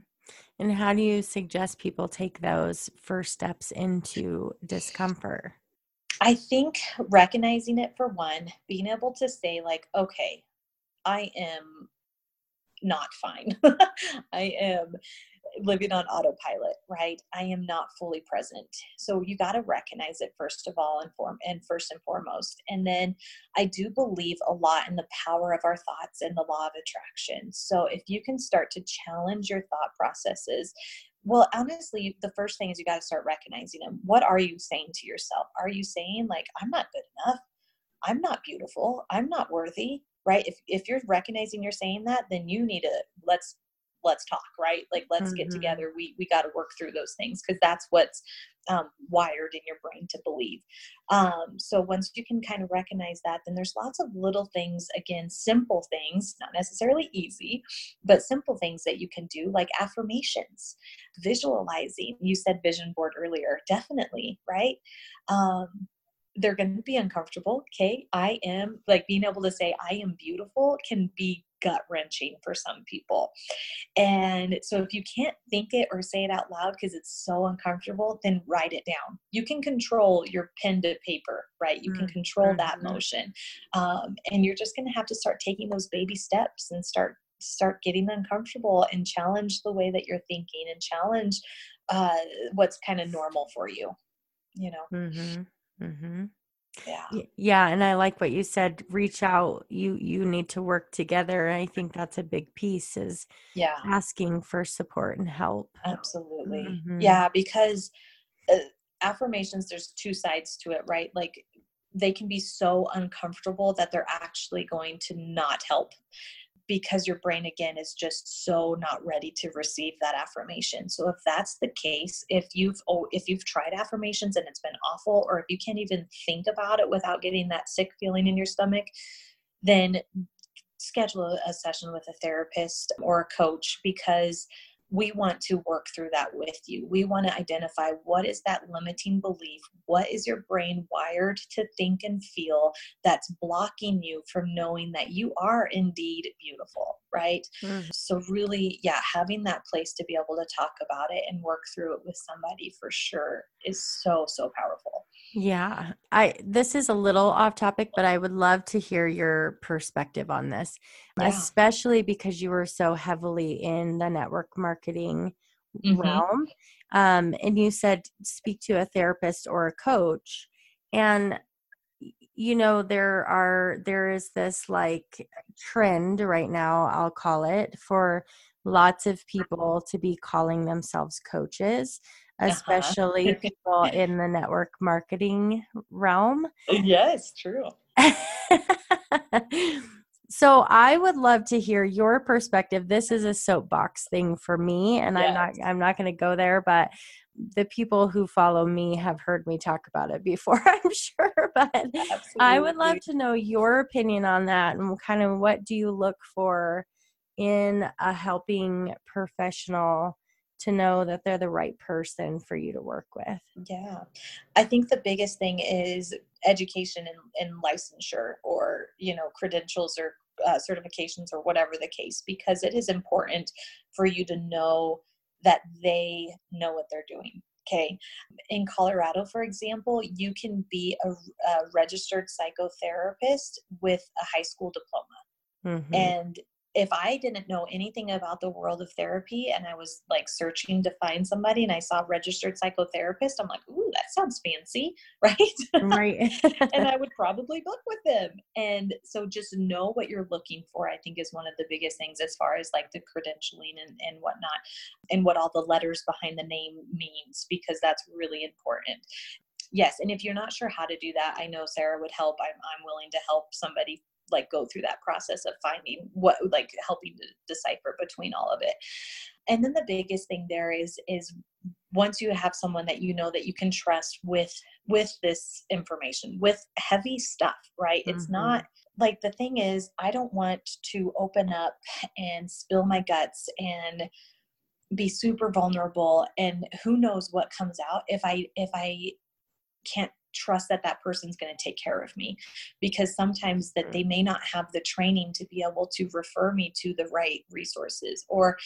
S3: And how do you suggest people take those first steps into discomfort?
S2: I think recognizing it for one, being able to say, like, okay, I am not fine. I am living on autopilot, right? I am not fully present. So you got to recognize it first of all and form and first and foremost. And then I do believe a lot in the power of our thoughts and the law of attraction. So if you can start to challenge your thought processes, well, honestly, the first thing is you got to start recognizing them. What are you saying to yourself? Are you saying like I'm not good enough? I'm not beautiful. I'm not worthy, right? If if you're recognizing you're saying that, then you need to let's let's talk, right? Like let's get
S3: Mhm.
S2: together. We we got to work through those things because that's what's um, wired in your brain to believe. Um, so once you can kind of recognize that, then there's lots of little things, again, simple things, not necessarily easy, but simple things that you can do, like affirmations, visualizing. You said vision board earlier, definitely, right? Um, they're going to be uncomfortable. Okay. I am like being able to say I am beautiful can be gut wrenching for some people. And so if you can't think it or say it out loud because it's so uncomfortable, then write it down. You can control your pen to paper, right? You can
S3: Mm,
S2: control that
S3: mhm.
S2: motion. Um, and you're just going to have to start taking those baby steps and start start getting uncomfortable and challenge the way that you're thinking and challenge uh, what's kind of normal for you you know
S3: mm-hmm. Mhm.
S2: Yeah
S3: Yeah, and I like what you said. Reach out. You you need to work together. I think that's a big piece is
S2: yeah
S3: asking for support and help.
S2: absolutely
S3: Mhm.
S2: yeah because uh, affirmations there's two sides to it right like they can be so uncomfortable that they're actually going to not help because your brain again is just so not ready to receive that affirmation. So if that's the case if you've oh, if you've tried affirmations and it's been awful or if you can't even think about it without getting that sick feeling in your stomach then schedule a- session with a therapist or a coach because we want to work through that with you. We want to identify what is that limiting belief? What is your brain wired to think and feel that's blocking you from knowing that you are indeed beautiful, right?
S3: Mhm.
S2: So, really, yeah, having that place to be able to talk about it and work through it with somebody for sure is so, so powerful.
S3: Yeah, I this is a little off topic, but I would love to hear your perspective on this,
S2: Yeah.
S3: especially because you were so heavily in the network marketing
S2: Mhm.
S3: realm. Um, and you said speak to a therapist or a coach. And you know, there are there is this like trend right now, I'll call it, for lots of people to be calling themselves coaches,
S2: Uh-huh.
S3: especially people in the network marketing realm.
S2: yes, true.
S3: so I would love to hear your perspective. This is a soapbox thing for me, and I'm not I'm not going to go there, but the people who follow me have heard me talk about it before, I'm sure. But
S2: Absolutely.
S3: I would love to know your opinion on that and kind of what do you look for in a helping professional to know that they're the right person for you to work with.
S2: Yeah. I think the biggest thing is education and, and licensure or, you know, credentials or uh, certifications or whatever the case, because it is important for you to know that they know what they're doing. Okay. In Colorado, for example, you can be a, a registered psychotherapist with a high school diploma.
S3: Mhm.
S2: And if I didn't know anything about the world of therapy and I was like searching to find somebody and I saw registered psychotherapist, I'm like, ooh, that sounds fancy, right?
S3: Right.
S2: and I would probably book with them. And so just know what you're looking for, I think is one of the biggest things as far as like the credentialing and, and whatnot, and what all the letters behind the name means, because that's really important yes and if you're not sure how to do that i know sarah would help i'm, I'm willing to help somebody like go through that process of finding what like helping to decipher between all of it and then the biggest thing there is is once you have someone that you know that you can trust with with this information with heavy stuff right mm-hmm. it's not like the thing is i don't want to open up and spill my guts and be super vulnerable and who knows what comes out if i if i can't trust that that person's going to take care of me because sometimes that they may not have the training to be able to refer me to the right resources or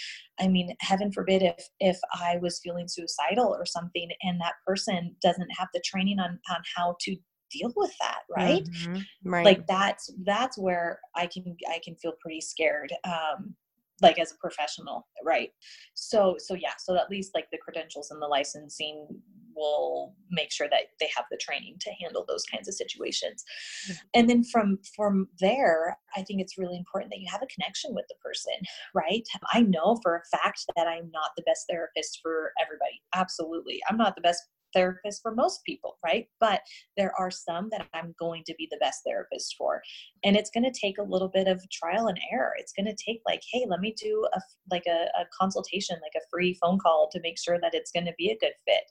S2: i mean heaven forbid if if i was feeling suicidal or something and that person doesn't have the training on on how to deal with that right? Mm-hmm. right. Like that's that's where i can i can feel pretty scared um like as a professional right? So so yeah so at least like the credentials and the licensing will make sure that they have the training to handle those kinds of situations mm-hmm. and then from from there i think it's really important that you have a connection with the person right i know for a fact that i'm not the best therapist for everybody absolutely i'm not the best therapist for most people, right? But there are some that I'm going to be the best therapist for. And it's going to take a little bit of trial and error. It's going to take like, hey, let me do a like a, a consultation, like a free phone call to make sure that it's going to be a good fit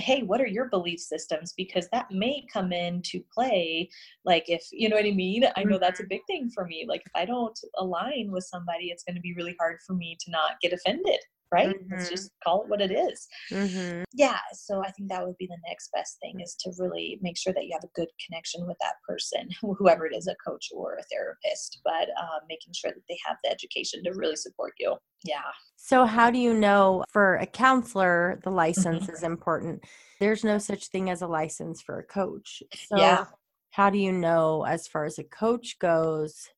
S2: hey what are your belief systems? Because that may come into play like if you know what i mean? I know that's a mm-hmm. big thing for me like if i don't align with somebody it's going to be really hard for me to not get offended right mm-hmm. let's just call it what it is. Mm-hmm. yeah so i think that would be the next best thing is to really make sure that you have a good connection with that person whoever it is a coach or a therapist but um, making sure that they have the education to really support you yeah
S3: so how do you know for a counselor the license mm-hmm. is important there's no such thing as a license for a coach so yeah how do you know as far as a coach goes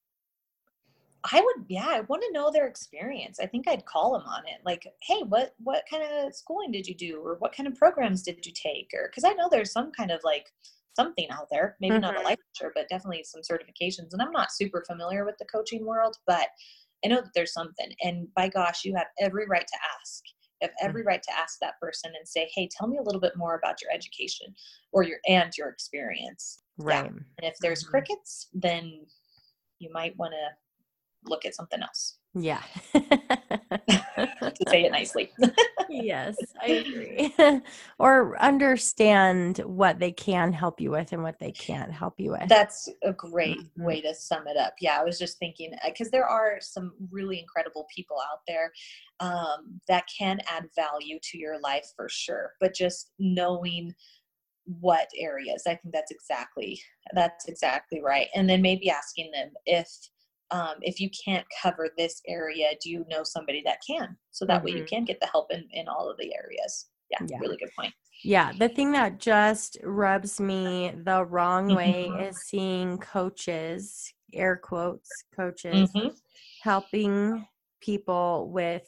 S2: I would, yeah, I want to know their experience. I think I'd call them on it. Like, hey, what what kind of schooling did you do, or what kind of programs did you take, or because I know there's some kind of like something out there, maybe mm-hmm. not a mm-hmm. licensure, but definitely some certifications. And I'm not super familiar with the coaching world, but I know that there's something. And by gosh, you have every right to ask. You have every mm-hmm. right to ask that person and say, "Hey, tell me a little bit more about your education or your and your experience."
S3: Right. Yeah.
S2: And if there's mm-hmm. crickets, then you might want to look at something else.
S3: Yeah.
S2: to say it nicely.
S3: yes, I agree. or understand what they can help you with and what they can't help you with.
S2: That's a great mm-hmm. way to sum it up. Yeah, I was just thinking because uh, there are some really incredible people out there um, that can add value to your life for sure. But just knowing what areas, I think that's exactly that's exactly right. And then maybe asking them if um, if you can't cover this area do you know somebody that can so that mm-hmm. way you mm-hmm. can get the help in, in all of the areas yeah, yeah, really good point
S3: yeah the thing that just rubs me the wrong way mm-hmm. is seeing coaches air quotes coaches mm-hmm. helping people with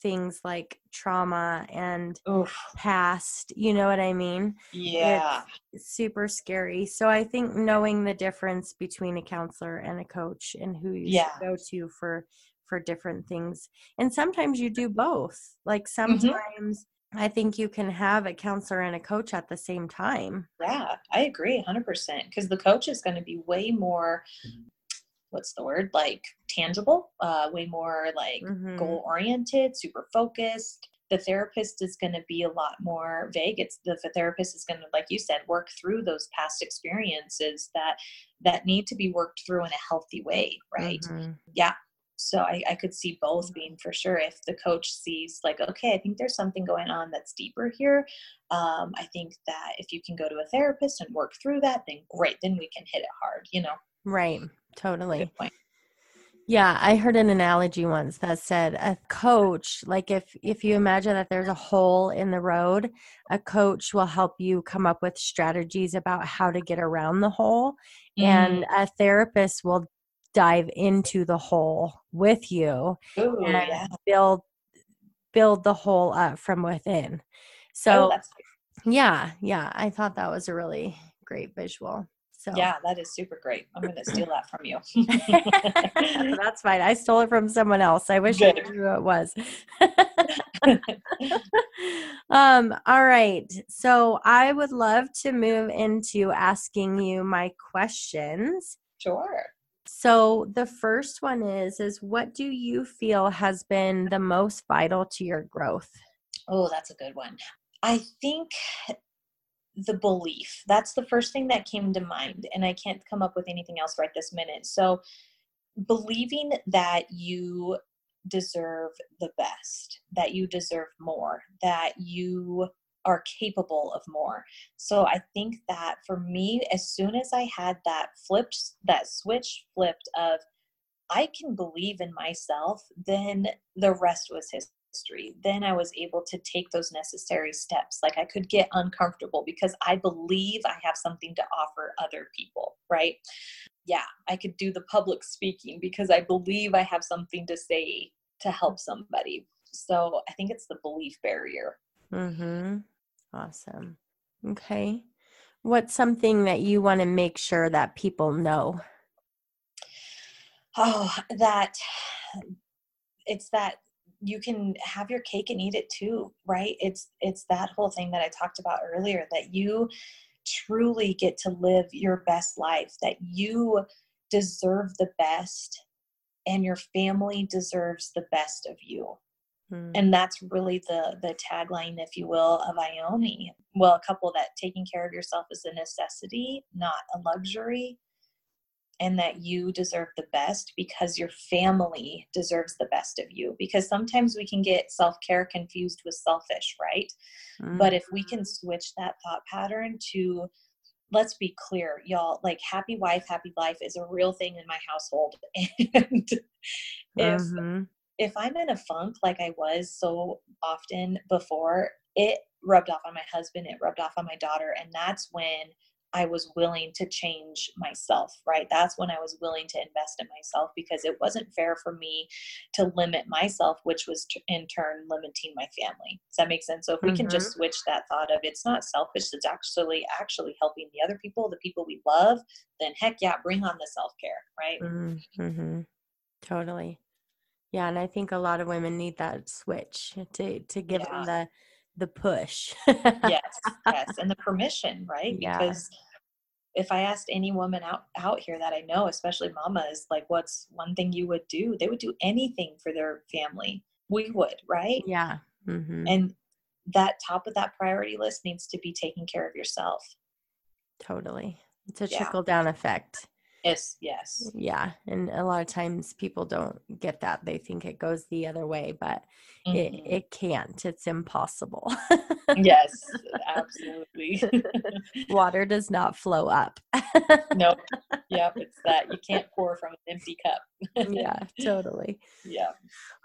S3: things like trauma and Oof. past you know what i mean
S2: yeah
S3: it's super scary so i think knowing the difference between a counselor and a coach and who you yeah. go to for for different things and sometimes you do both like mm-hmm. sometimes mm-hmm. i think you can have a counselor and a coach at the same time
S2: yeah i agree 100% because the coach is going to be way more what's the word? Like tangible uh, way more like mm-hmm. goal oriented super focused. The therapist is going to be a lot more vague. It's the, the therapist is going to like you said work through those past experiences that that need to be worked through in a healthy way right? Mm-hmm. yeah. So I, I could see both mm-hmm. being for sure. If the coach sees like okay i think there's something going on that's deeper here um, i think that if you can go to a therapist and work through that then great then we can hit it hard you know?
S3: Right totally yeah i heard an analogy once that said a coach like if if you imagine that there's a hole in the road a coach will help you come up with strategies about how to get around the hole mm. and a therapist will dive into the hole with you
S2: Ooh,
S3: and
S2: yeah.
S3: build build the hole up from within.
S2: Oh,
S3: So
S2: that's
S3: yeah, yeah, I thought that was a really great visual. So
S2: yeah, that is super great. I'm gonna steal that from you.
S3: that's fine. I stole it from someone else. I wish I knew who it was. um, all right. So I would love to move into asking you my questions.
S2: sure.
S3: So the first one is is what do you feel has been the most vital to your growth?
S2: Oh, that's a good one. I think the belief. That's the first thing that came to mind. And I can't come up with anything else right this minute. So, believing that you deserve the best, that you deserve more, that you are capable of more. So, I think that for me, as soon as I had that flipped, that switch flipped of, I can believe in myself, then the rest was history history, then I was able to take those necessary steps. Like I could get uncomfortable because I believe I have something to offer other people, right? Yeah, I could do the public speaking because I believe I have something to say to help somebody. So I think it's the belief barrier.
S3: Mm-hmm. Awesome. Okay. What's something that you want to make sure that people know?
S2: Oh, that it's that you can have your cake and eat it too right? It's it's that whole thing that i talked about earlier that you truly get to live your best life that you deserve the best and your family deserves the best of you.
S3: Mm,
S2: and that's really the the tagline if you will of IOME well a couple that taking care of yourself is a necessity not a luxury and that you deserve the best because your family deserves the best of you because sometimes we can get self-care confused with selfish right but
S3: mm,
S2: if we can switch that thought pattern to let's be clear y'all like happy wife happy life is a real thing in my household and if
S3: mhm.
S2: if I'm in a funk like I was so often before, it rubbed off on my husband, it rubbed off on my daughter. And that's when I was willing to change myself, right? That's when I was willing to invest in myself because it wasn't fair for me to limit myself, which was t- in turn limiting my family. Does that make sense? So if we can just switch that thought of it's not selfish, it's actually actually helping the other people, the people we love, then heck yeah, bring on the self-care, right?
S3: Mm-hmm. Totally. Yeah, and I think a lot of women need that switch to to give
S2: Yeah.
S3: them the the push.
S2: yes yes and the permission right
S3: Yeah.
S2: because if i asked any woman out out here that i know especially mamas like what's one thing you would do they would do anything for their family we would right
S3: yeah. hmm
S2: and that top of that priority list needs to be taking care of yourself
S3: Totally. It's a
S2: Yeah.
S3: trickle down effect.
S2: Yes yes
S3: Yeah, and a lot of times people don't get that. They think it goes the other way, but
S2: Mhm.
S3: it it can't. It's impossible.
S2: yes absolutely
S3: Water does not flow up.
S2: nope yep it's that you can't pour from an empty cup
S3: yeah, totally.
S2: yeah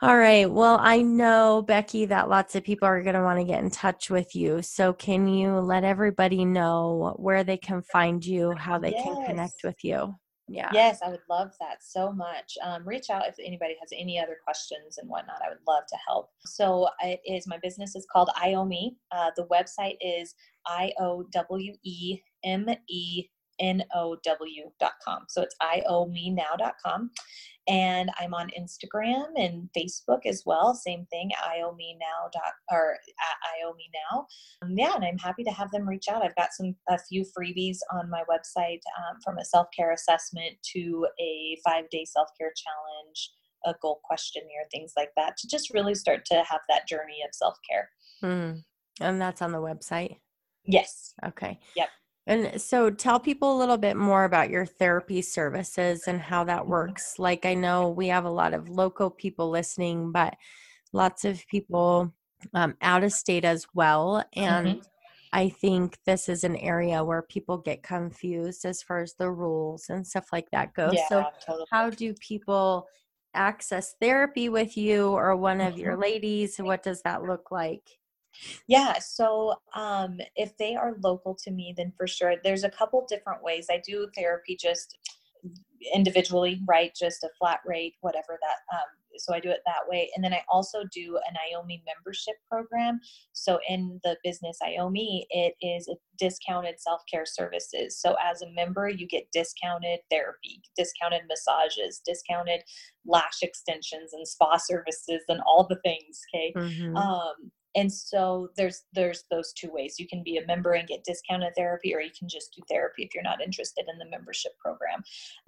S3: All right. Well, I know, Becky, that lots of people are going to want to get in touch with you. So, can you let everybody know where they can find you, how they can connect with you? Yeah.
S2: Yes, I would love that so much. Um, reach out if anybody has any other questions and whatnot. I would love to help. So it is my business is called IOME. Uh, the website is I O W E M E N O W dot com. So it's iomenow.com. And I'm on Instagram and Facebook as well. Same thing, iomenow dot or at iome now. Um, yeah, and I'm happy to have them reach out. I've got some a few freebies on my website um, from a self care assessment to a five day self care challenge, a goal questionnaire, things like that, to just really start to have that journey of self care.
S3: Mm. And that's on the website.
S2: Yes.
S3: Okay.
S2: Yep.
S3: And so tell people a little bit more about your therapy services and how that
S2: Mhm.
S3: works. Like, I know we have a lot of local people listening, but lots of people um, out of state as well. And I think this is an area where people get confused as far as the rules and stuff like that goes.
S2: Yeah,
S3: So,
S2: totally.
S3: how do people access therapy with you or one of your ladies? What does that look like?
S2: Yeah, so um, if they are local to me, then for sure, there's a couple different ways. I do therapy just individually, right? Just a flat rate, whatever that um, so I do it that way. And then I also do an IOME membership program. So in the business IOME, it is a discounted self-care services. So as a member, you get discounted therapy, discounted massages, discounted lash extensions and spa services and all the things. Okay. Mm-hmm. Um, and so there's there's those two ways. You can be a member and get discounted therapy or you can just do therapy if you're not interested in the membership program.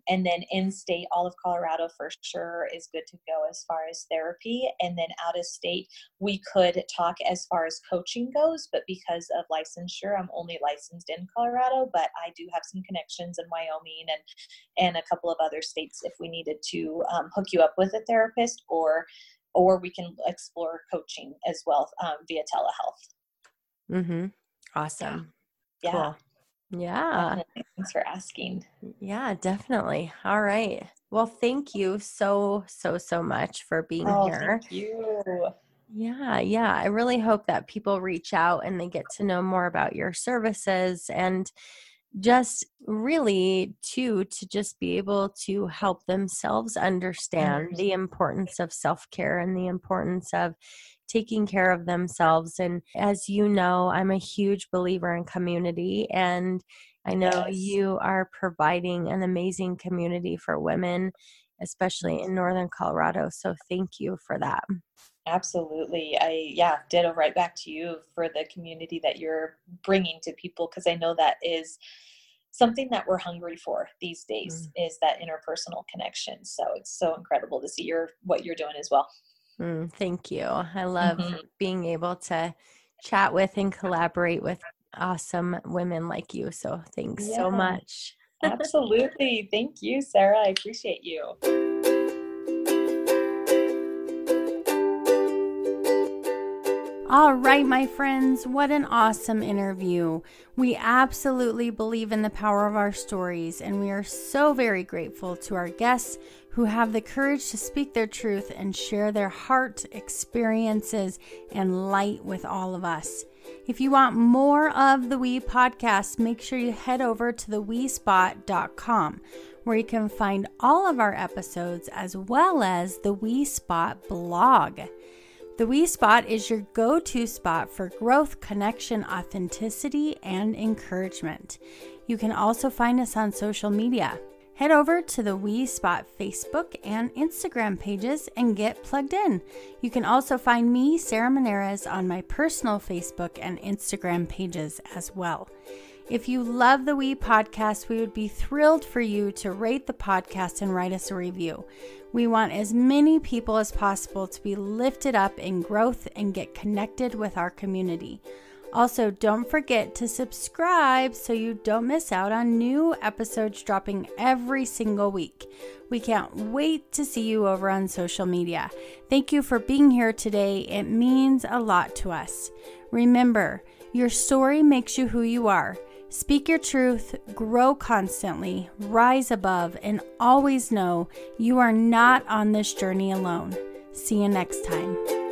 S2: And then in state all of colorado for sure is good to go as far as therapy. And then out of state we could talk as far as coaching goes but because of licensure i'm only licensed in colorado but i do have some connections in wyoming and and a couple of other states if we needed to um, hook you up with a therapist or or we can explore coaching as well um, via telehealth.
S3: Mm-hmm. Awesome.
S2: Yeah. Cool.
S3: Yeah.
S2: Thanks for asking.
S3: Yeah, definitely. All right. Well, thank you so, so, so much for being
S2: oh,
S3: here.
S2: Thank you.
S3: Yeah, yeah. I really hope that people reach out and they get to know more about your services and just really too to just be able to help themselves understand the importance of self-care and the importance of taking care of themselves. And as you know i'm a huge believer in community and i know yes. you are providing an amazing community for women especially in northern colorado. So thank you for that
S2: absolutely i yeah ditto right back to you for the community that you're bringing to people because i know that is something that we're hungry for these days mm. is that interpersonal connection so it's so incredible to see your what you're doing as well
S3: mm, thank you i love mm-hmm. being able to chat with and collaborate with awesome women like you so thanks yeah. so much
S2: absolutely thank you sarah i appreciate you
S1: All right, my friends, what an awesome interview. We absolutely believe in the power of our stories, and we are so very grateful to our guests who have the courage to speak their truth and share their heart, experiences, and light with all of us. If you want more of the We podcast, make sure you head over to theWeSpot.com where you can find all of our episodes as well as the We Spot blog. The We Spot is your go to spot for growth, connection, authenticity, and encouragement. You can also find us on social media. Head over to the We Spot Facebook and Instagram pages and get plugged in. You can also find me, Sarah Monares, on my personal Facebook and Instagram pages as well. If you love the We podcast, we would be thrilled for you to rate the podcast and write us a review. We want as many people as possible to be lifted up in growth and get connected with our community. Also, don't forget to subscribe so you don't miss out on new episodes dropping every single week. We can't wait to see you over on social media. Thank you for being here today. It means a lot to us. Remember, your story makes you who you are. Speak your truth, grow constantly, rise above, and always know you are not on this journey alone. See you next time.